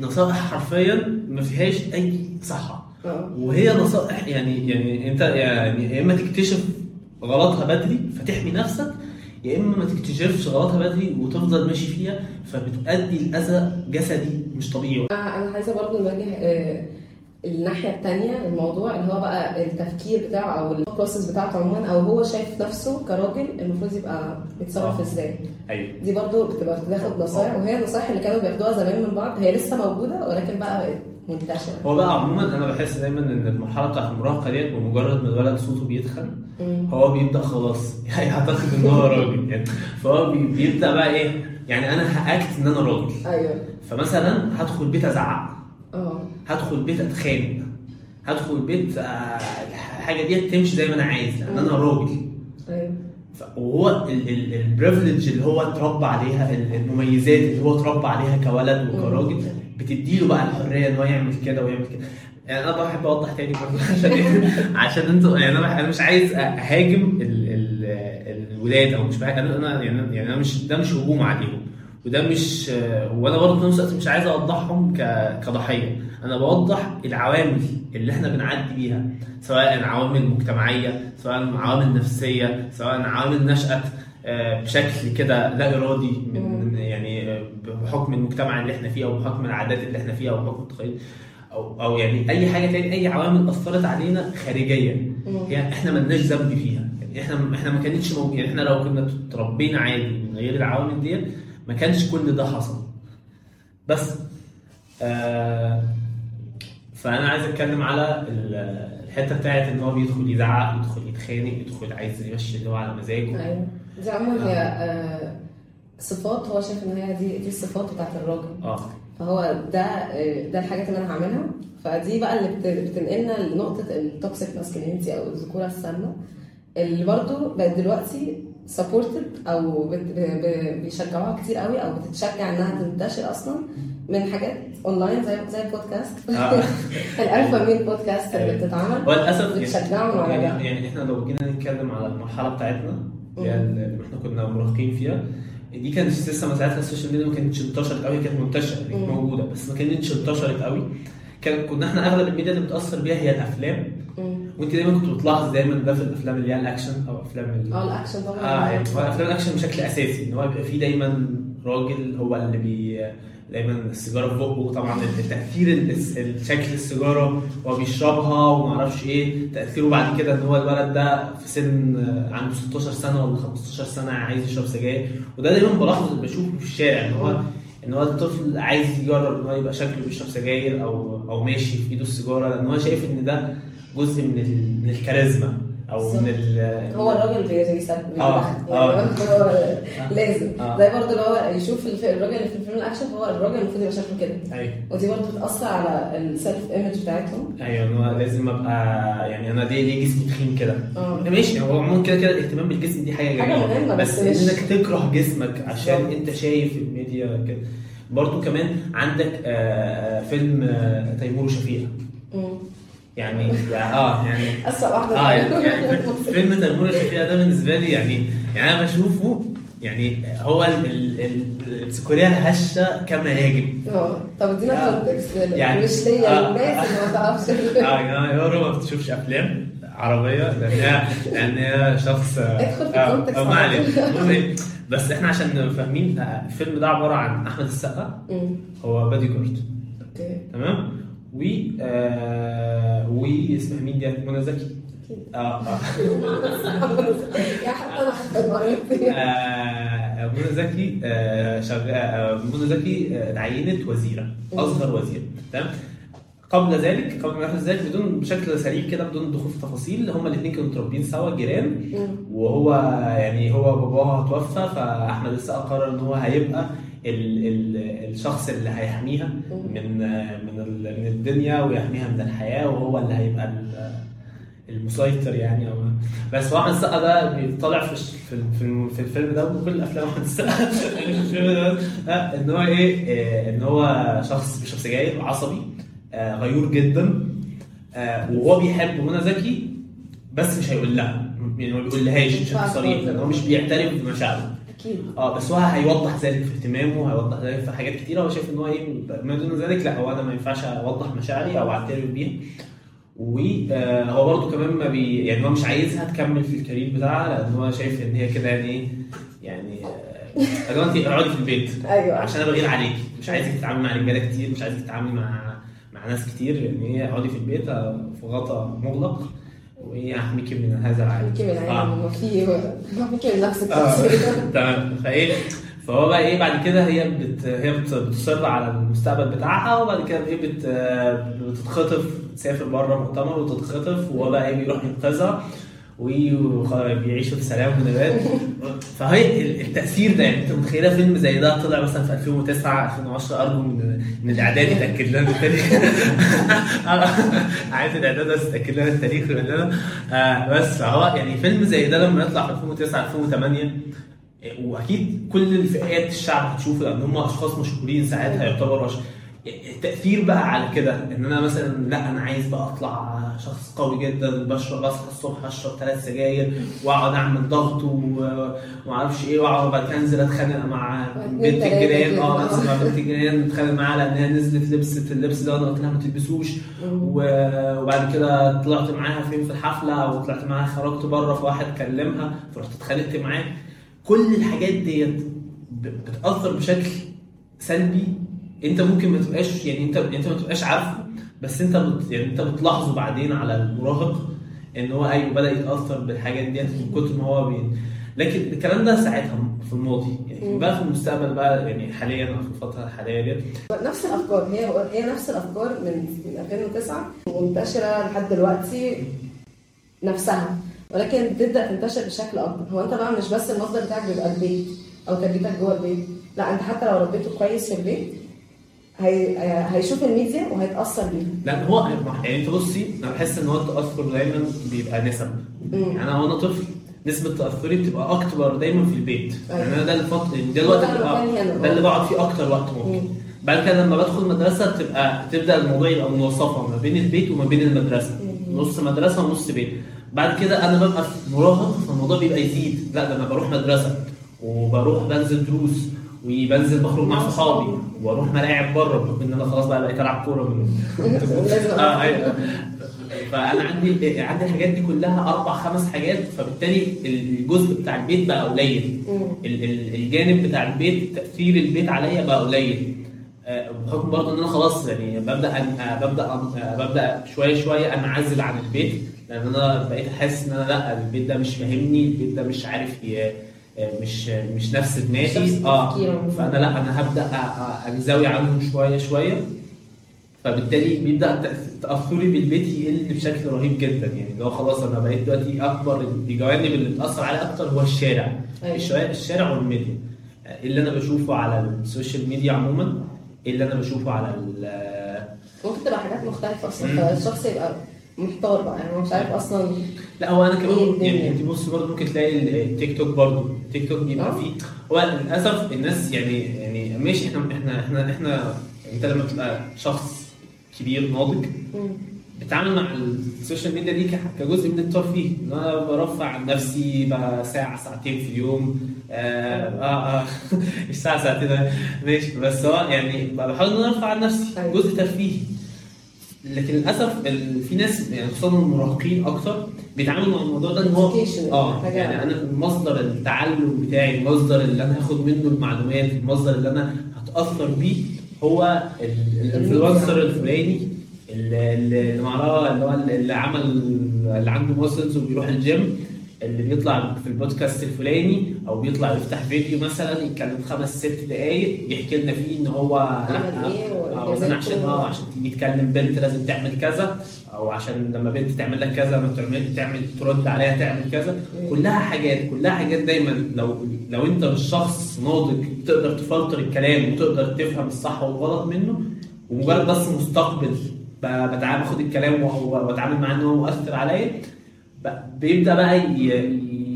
نصائح حرفيا ما فيهاش أي صحة وهي نصائح يعني يعني انت يعني يا إما تكتشف غلطها بدري فتحمي نفسك يا إما ما تكتشفش غلطها بدري وتفضل ماشي فيها فبتؤدي لأذى جسدي مش طبيعي. أنا أنا عايزة برضه نواجه آه، الناحية الثانية الموضوع اللي هو بقى التفكير بتاعه أو ال process بتاعته عموما أو هو شايف نفسه كراجل المفروض يبقى بيتصرف آه. إزاي. أيوه. دي برضه بتبقى بتاخد نصايح وهي النصايح اللي كانوا بياخدوها زمان من بعض هي لسه موجودة ولكن بقى منتشرة. هو بقى عموما أنا بحس دايما إن المرحلة بتاعت المراهقة ديت بمجرد ما الولد صوته بيتخن. هو بيبدأ خلاص. يعتقد إن هو راجل يعني. فهو بي- بيبدأ بقى إيه يعني أنا ه act إن أنا راجل. أيوه. فمثلا هدخل بيت أزعق. آه. هدخل بيت أتخانق. هدخل بيت آه، الحاجة ديت تمشي زي ما أنا عايز لأن أنا راجل. أيوه وهو ال privilege اللي هو اتربى عليها ال- المميزات اللي هو اتربى عليها كولد وكراجل بتديله بقى الحرية إن هو يعمل كده ويعمل كده. يعني أنا بحب أوضح تاني برضه عشان إيه؟ عشان أنتوا يعني أنا أنا مش عايز أهاجم ال ال الولاد أو مش أنا أنا- يعني يعني أنا مش ده مش هجوم عليهم. وده مش وأنا برضه في نفس الوقت مش عايز أوضحهم كضحية. أنا بوضح العوامل اللي إحنا بنعدي بيها سواء عوامل مجتمعيه سواء عوامل نفسيه سواء عوامل نشأت آه، بشكل كده لا إرادي من يعني آه، بحكم المجتمع اللي إحنا فيه أو بحكم العادات اللي إحنا فيها أو بحكم التقاليد أو أو يعني أي حاجة تاني أي عوامل أثرت علينا خارجيا يعني إحنا مالناش ذنب فيها. يعني إحنا إحنا ما كانتش مو... يعني إحنا لو كنا اتربينا عادي من غير العوامل ديت ما كانش كل ده حصل. بس آه فأنا عايز أتكلم على ال- الحتة بتاعت إن هو بيدخل يزعق يدخل يتخانق يدخل عايز يمشي اللي هو على مزاجه. أيوه. دي عموما هي آه، صفات هو شايف إن هي دي دي الصفات بتاعت الراجل. آه. فهو ده آه، ده الحاجات اللي أنا هعملها. فدي بقى اللي بت- بتنقلنا لنقطة ال toxic masculinity أو الذكورة السامة. اللي برضو بقت دلوقتي supported أو بيشجعوها كتير قوي أو بتتشجع إنها تنتشر أصلا من حاجات اونلاين زي زي البودكاست آه. ال alpha men podcast اللي. بتتعمل وللأسف بتشجعهم على يعني, ده. يعني إحنا لو جينا نتكلم على المرحلة بتاعتنا اللي إحنا كنا مراهقين فيها دي كانت لسه ما ساعتها ال social media ما كانتش انتشرت قوي كانت منتشرة كانت مم. موجودة بس ما كانتش انتشرت قوي كان كنا إحنا أغلب الميديا اللي بتأثر بيها هي الأفلام. وانت دايما كنت بتلاحظ دايما ده في الأفلام اللي هي الأكشن أو افلام آه الأكشن طبعا. آه يعني افلام الأكشن بشكل أساسي إن هو بيبقى فيه دايما راجل هو اللي بي دايما السيجارة في بقه طبعا التأثير الشكل السيجارة هو بيشربها وما أعرفش إيه تأثيره بعد كده إن هو الولد ده في سن آه، عنده 16 سنة ولا 15 سنة عايز يشرب سجاير. وده دايما بلاحظه بشوفه في الشارع إن هو إن هو الطفل عايز يجرب إن هو يبقى شكله بيشرب سجاير أو أو ماشي في إيده السيجارة لأن هو شايف إن ده جزء من من الكاريزما أو من ال- هو الراجل بي- بيسد آه، يعني آه. هو لازم. آه. زي برضه اللي هو يشوف الراجل اللي في الفيلم الاكشن هو الراجل المفروض يبقى شكله كده. أيوه. ودي برضه بتأثر على ال self image بتاعتهم. أيوه إن هو لازم أبقى يعني أنا ليه ليه جسمي تخين كده. آه. ماشي هو عموما كده كده الاهتمام بالجسم دي حاجة جميلة. بس بس إنك تكره جسمك عشان. أنت شايف الميديا كده. برضو كمان عندك آه، آه، فيلم آه، تيمور وشفيقة. مم. يعني آه يعني اسوء واحدة. آه يعني يعني فيلم تيمور وشفيقة ده بالنسبة لي يعني يعني أنا بشوفه يعني هو ال- ال- ال- السكوريه الهشه كما يجب آه طب ادينا آه. كونتكست يعني- مش ليا آه. الناس اللي ما تعرفش. آه يا يورو ما بتشوفش أفلام عربية لأن هي لأن هي شخص ادخل في آه، الكونتكست آه، ما علينا. إيه، بس إحنا عشان نبقى فاهمين آه، الفيلم ده عبارة عن أحمد السقا. هو بادي جورد أوكي. تمام؟ و آه و اسمها مين دي منى زكي آه آه. آه، منى زكي آه، شغال آه، منى زكي اتعينت وزيرة أصغر وزيره تمام؟ قبل ذلك قبل ما يحدث ذلك بدون بشكل سريع كده بدون دخول في تفاصيل هما الاثنين كانوا متربيين سوا جيران. وهو يعني هو باباها توفى فأحمد السقا قرر إن هو هيبقى ال ال الشخص اللي هيحميها من من من الدنيا ويحميها من الحياة وهو اللي هيبقى ال- المسيطر يعني أو بس هو احمد السقا ده بيطلع في في الفيلم ده وكل افلام احمد السقا. في الفيلم ده. آه، إن هو إيه آه، إن هو شخص بيشرب سجاير عصبي آه، غيور جدا وهو بيحب منى زكي بس مش هيقول لها يعني ما بيقولهاش بشكل صريح. لأن هو مش بيعترف بمشاعره. أكيد آه بس هو هيوضح ذلك في اهتمامه هيوضح ذلك في حاجات كتيرة. هو شايف إن هو إيه ما دون ذلك لا هو أنا ما ينفعش أوضح مشاعري أو أعترف بيها. وهو برضه كمان ما بي يعني هو مش عايزها تكمل في الكارير بتاعها لأن هو شايف إن هي كده يعني إيه يعني آه، جماعة انت اقعدي في البيت أيوه. عشان أنا بغير عليكي مش عايزك تتعاملي مع رجالة كتير مش عايزك تتعاملي مع مع ناس كتير لأن هي اقعدي في البيت آه، في غطا مغلق. وايه احميكي من هذا العالم ميكي من. العالم وفي ميكي من نفسك تمام فايه فهو بقى إيه بعد كده هي بت هي بت- بتصر على المستقبل بتاعها وبعد كده إيه بت بتتخطف تسافر بره مؤتمر وتتخطف وهو بقى إيه بيروح ينقذها وبيعيشوا في سلام ونبات فهي ال- التأثير ده يعني انت متخيلة فيلم زي ده طلع مثلا في 2009 2010 ارجو من من الإعداد يتأكد لنا التاريخ عايز الإعداد بس يتأكد لنا التاريخ مننا آه بس فهو يعني فيلم زي ده لما يطلع في 2009 2008 وأكيد كل الفئات الشعب هتشوفه لأن هم أشخاص مشهورين ساعتها يعتبروا. التأثير بقى على كده إن أنا مثلا لا أنا عايز بقى أطلع شخص قوي جدا بشرب أصحى الصبح أشرب ثلاث سجاير وأقعد أعمل ضغط و- وما أعرفش إيه وأقعد بعد كده أنزل أتخانق مع بنت الجيران. آه أنزل مع بنت الجيران أتخانق معاها لأن هي نزلت لبست اللبس ده وأنا قلت لها ما تلبسوش. وبعد كده طلعت معاها فين؟ في الحفلة أو طلعت معاها خرجت بره فواحد كلمها فرحت اتخانقت معاه. كل الحاجات ديت بتأثر بشكل سلبي انت ممكن ما تبقاش يعني انت انت ما تبقاش عارفه بس انت بت يعني انت بتلاحظه بعدين على المراهق ان هو أيوه بدأ يتأثر بالحاجات ديت من كتر ما هو بي لكن الكلام ده ساعتها في الماضي. يعني بقى في المستقبل بقى يعني حاليا في الفترة الحالية ديت. نفس الأفكار هي هي نفس الأفكار من من 2009 منتشرة لحد دلوقتي نفسها. ولكن بتبدأ تنتشر بشكل أكبر. هو أنت بقى مش بس المصدر بتاعك بيبقى البيت أو تربيتك جوه البيت. لا أنت حتى لو ربيته كويس في البيت هي... هيشوف الميديا وهيتأثر بيها لا هو يعني انت بصي أنا بحس ان هو التأثر دايما بيبقى نسب يعني أنا وأنا طفل نسبة تأثري بتبقى أكتر دايما في البيت، أيوة. يعني أنا ده الفترة ده الوقت ده اللي بقعد فيه أكتر وقت ممكن. مم. بعد كده لما بدخل مدرسة تبقى تبدأ الموضوع يبقى منوصفة ما بين البيت وما بين المدرسة، نص مدرسة ونص بيت. بعد كده أنا ببقى مراهق فالموضوع بيبقى يزيد، لا ده أنا بروح مدرسة وبروح بنزل دروس وبنزل بخرج مع صحابي وأروح ملاعب بره بحكم إن أنا خلاص بقى بقيت ألعب كورة من آه أيوه. فأنا عندي عندي الحاجات دي كلها أربع خمس حاجات فبالتالي الجزء بتاع البيت بقى قليل. الجانب بتاع البيت تأثير البيت عليا بقى قليل. آه، بحكم برضه إن أنا خلاص يعني ببدأ أن- آه، ببدأ أن- آه، ببدأ شوية شوية انعزل عن البيت لأن أنا بقيت أحس إن أنا لأ البيت ده مش فاهمني البيت ده مش عارف آه، مش مش نفس دماغي آه. فأنا لا أنا هبدأ انزوي عنهم شوية شوية. فبالتالي بيبدأ تأثري بالبيت يقل بشكل رهيب جدا. يعني اللي هو خلاص أنا بقيت دلوقتي أكبر الجوانب اللي بتأثر عليا أكتر هو الشارع. أيوة. الشارع والميديا. اللي أنا بشوفه على ال social media عموما اللي أنا بشوفه على ال- ممكن تبقى حاجات مختلفة أصلا. فالشخص يبقى محتار بقى. يعني هو مش عارف أصلا لا هو أنا إيه كمان الدنيا؟ يعني انت بص برضه ممكن تلاقي التيك توك برضه التيك توك بيبقى آه. فيه هو للأسف الناس يعني يعني ماشي إحنا إحنا إحنا إحنا أنت لما تبقى شخص كبير ناضج. بتعامل مع ال social media دي كجزء من الترفيه إن أنا برفع عن نفسي بقى ساعة ساعتين في اليوم آه آه, آه الساعة ساعتين ده ماشي بس هو يعني بحاول إن أنا ارفع عن نفسي أيوة. جزء ترفيهي لكن للأسف في ناس يعني خصوصا المراهقين أكتر بيتعاملوا مع الموضوع ده إن هو آه يعني أنا مصدر التعلم بتاعي المصدر اللي أنا هاخد منه المعلومات المصدر اللي أنا هتأثر بيه هو ال- الانفلونسر الفلاني. اللي معاه اللي هو اللي عمل اللي عنده muscles وبيروح الجيم اللي بيطلع في البودكاست الفلاني أو بيطلع يفتح فيديو مثلا يتكلم خمس ست دقائق يحكي لنا فيه إن هو عمل إيه آه وإنجازاته. أنا عشان آه عشان تيجي تكلم بنت لازم تعمل كذا أو عشان لما بنت تعمل لك كذا ما تعمل تعمل ترد عليها تعمل كذا. كلها حاجات كلها حاجات دايما لو لو أنت مش شخص ناضج تقدر تفلتر الكلام وتقدر تفهم الصح والغلط منه ومجرد بس مستقبل. بتعامل باخد الكلام وأتعامل معاه إن هو مؤثر عليا. بيبدأ بقى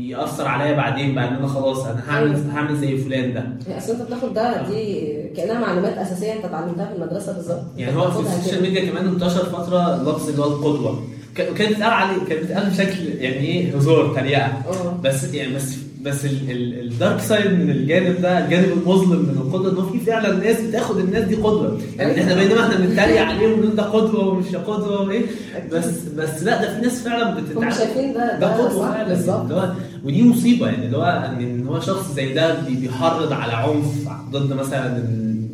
يأثر عليا بعدين بقى إن أنا خلاص أنا هعمل. هعمل زي فلان ده. أصل أنت بتاخد ده دي كأنها معلومات أساسية أنت اتعلمتها في المدرسة بالظبط. يعني هو في ال social. media كمان انتشر فترة لفظ اللي هو القدوة. كانت بتتقال عليه كانت بتتقال بشكل يعني إيه هزار تريقة. آه. بس يعني بس بس ال- ال- ال dark side من الجانب ده الجانب المظلم من القدوه إن في فعلا ناس بتاخد الناس دي قدوة. يعني إحنا بينما إحنا بنتريق عليهم ونقول ده قدوة ومش قدوة وإيه. بس بس لأ ده في ناس فعلا بتتعامل شايفين ده ده قدوة فعلا. ودي مصيبة يعني اللي هو إن هو شخص زي ده بي- بيحرض على عنف ضد مثلا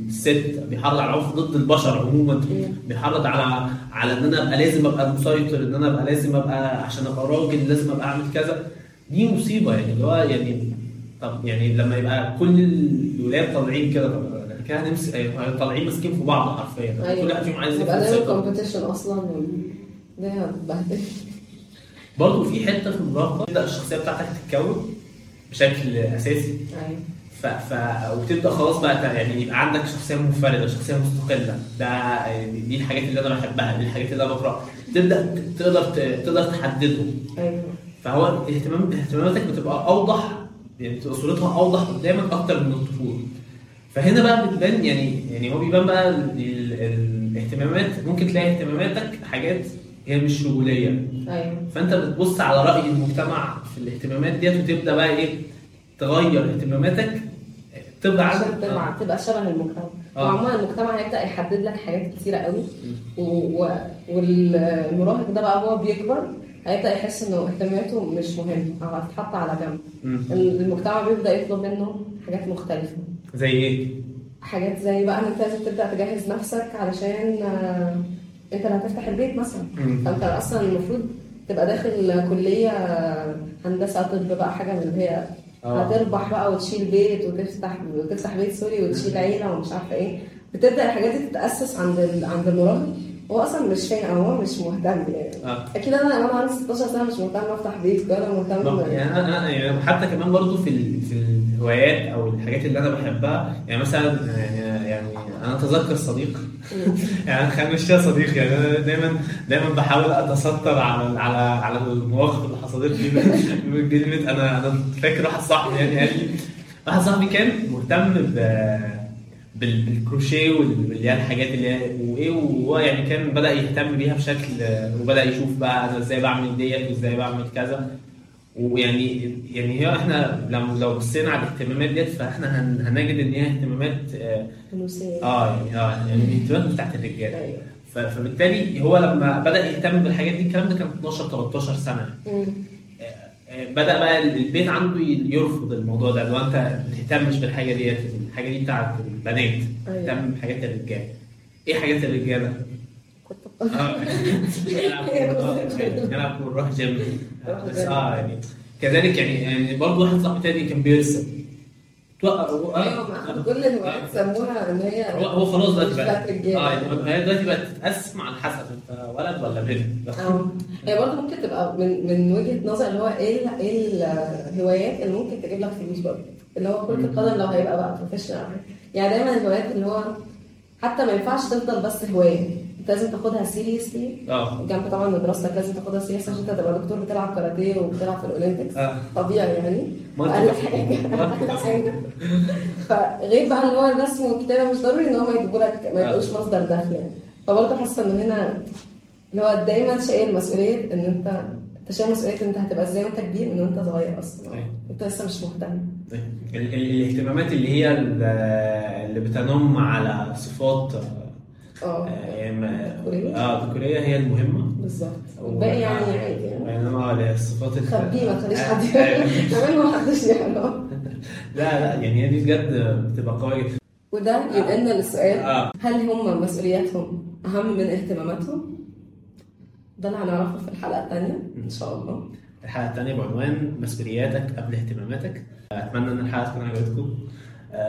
الست بيحرض على عنف ضد البشر عموما. بيحرض على على إن أنا أبقى لازم أبقى مسيطر إن أنا أبقى لازم أبقى عشان أبقى راجل لازم أبقى أعمل كذا. دي مصيبة يعني اللي هو يعني طب يعني لما يبقى كل الولاد طالعين كده طب كده هنمسك أيوة، طالعين ماسكين في بعض حرفيا. كل واحد فيهم عايز يبقى ثقة. كومبيتيشن أصلا ده هتبهدل برضه في حتة في المراهقة تبدأ الشخصية بتاعتك تتكون بشكل أساسي. أيوه. ف... ف... وتبدأ خلاص بقى يعني يبقى عندك شخصية منفردة شخصية مستقلة. ده دي الحاجات اللي أنا بحبها دي الحاجات اللي أنا بكرهها. تبدأ تقدر. تقدر تحددهم. أيوه. فهو اهتمام اهتماماتك بتبقى أوضح يعني بتبقى صورتها أوضح قدامك أكتر من الطفولة. فهنا بقى بتبان يعني يعني هو بيبان بقى ال... ال... الاهتمامات. ممكن تلاقي اهتماماتك حاجات هي مش شغليه أيوه. فأنت بتبص على رأي المجتمع في الاهتمامات ديت وتبدأ بقى إيه؟ تغير اهتماماتك. تبقى عندك تبقى تبقى شبه المجتمع. آه. وعموما المجتمع هيبدأ يحدد لك حاجات كتيرة قوي. والمراهق ده بقى هو بيكبر. هيبدأ يحس إنه اهتماماته مش مهمه أو هتتحط على جنب. المجتمع بيبدأ يطلب منه حاجات مختلفة زي إيه؟ حاجات زي بقى ان انت لازم تبدأ تجهز نفسك علشان آه، أنت اللي هتفتح البيت مثلا. فأنت أصلا المفروض تبقى داخل كلية هندسة طب بقى حاجة من اللي هي آه. هتربح بقى وتشيل بيت وتفتح وتفتح بيت سوري وتشيل عيلة ومش عارفة إيه بتبدأ الحاجات دي تتأسس عند. عند المراهق هو أصلا مش فاهم أو هو مش مهتم يعني. آه. أكيد أنا وأنا عندي 16 سنه مش مهتم أفتح بيت ولا مهتم يعني أنا أنا- يعني حتى كمان برضو في ال- في الهوايات أو الحاجات اللي أنا بحبها يعني مثلا يعني يعني أنا أتذكر صديق. يعني خلينا نمشيها صديق يعني أنا دايما دايما بحاول أتستر على على على المواقف اللي حصلت لي. من- من كلمه أنا أنا فاكر واحد صاحبي يعني قال لي واحد صاحبي كان مهتم ب بالكروشيه وال- واللي هي الحاجات اللي هي وإيه وهو يعني كان بدأ يهتم بيها بشكل وبدأ يشوف بقى أنا إزاي بعمل ديت وإزاي بعمل كذا. ويعني يعني هي إحنا لو لو بصينا على الاهتمامات ديت فإحنا هن- هنجد إن هي اهتمامات آه آه يعني آه يعني الاهتمامات بتاعت الرجالة. ف- فبالتالي هو لما بدأ يهتم بالحاجات دي الكلام ده كان 12 13 سنة. بدأ بقى البيت عنده يرفض الموضوع ده لو أنت ما تهتمش بالحاجة ديت الحاجة دي بتاعت البنات. أيوة. تهتم بحاجات الرجالة. إيه حاجات الرجالة؟ آه آه، يلعب كورة، يروح جيم. بس آه يعني كذلك يعني يعني برضه واحد صاحبي تاني كان بيرسم. توقع هو- أيوه كل الهوايات سموها إن هي هو هو خلاص دلوقتي بقى. آه يعني هي دلوقتي بقت تتقسم على حسب انت ولد ولا بنت. آه. هي برضه ممكن تبقى من من وجهة نظر اللي هو إيه إيه الهوايات اللي ممكن تجيب لك فلوس برضه. اللي هو كرة القدم لو هيبقى بقى professional يعني دايما الهوايات اللي هو حتى ما ينفعش تفضل بس هواية. لازم تاخدها seriously آه. جنب طبعا دراستك لازم تاخدها serious عشان انت تبقى دكتور بتلعب كاراتيه وبتلعب في ال Olympics. آه. طبيعي يعني. ما أقل حاجة. ما فغير بقى اللي هو الرسم والكتابه مش ضروري إن هم يجيبوا لك ما يبقوش مصدر دخل يعني. فبرضه حاسة إن هنا اللي هو دايما شايل مسؤوليه إن أنت أنت شايل مسؤولية إن أنت هتبقى إزاي وأنت كبير من وأنت صغير أصلا. أيوة. أنت لسه مش مهتم. ال- الاهتمامات اللي هي ال- اللي بتنم على صفات آه. آه، يعني؟ آه ذكوريه هي المهمة. بالظبط. والباقي يعني عادي يعني. آه الصفات ال- خبيه ما تخليش حد. آه، آه. كمان ما حدش يعرف. لا لا يعني هي دي بجد بتبقى قويه وده ينقلنا للسؤال آه. هل هم مسؤولياتهم أهم من اهتماماتهم؟ ده اللي هنعرفه في الحلقة الثانية إن شاء الله. الحلقة الثانية بعنوان مسؤولياتك قبل اهتماماتك. أتمنى إن الحلقة تكون عجبتكم. آه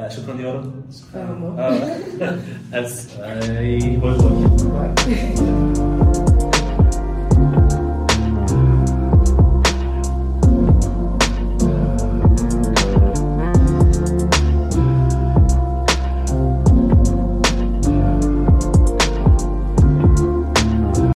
شكرا يا رب شكرا. آه. بس آه، باي باي.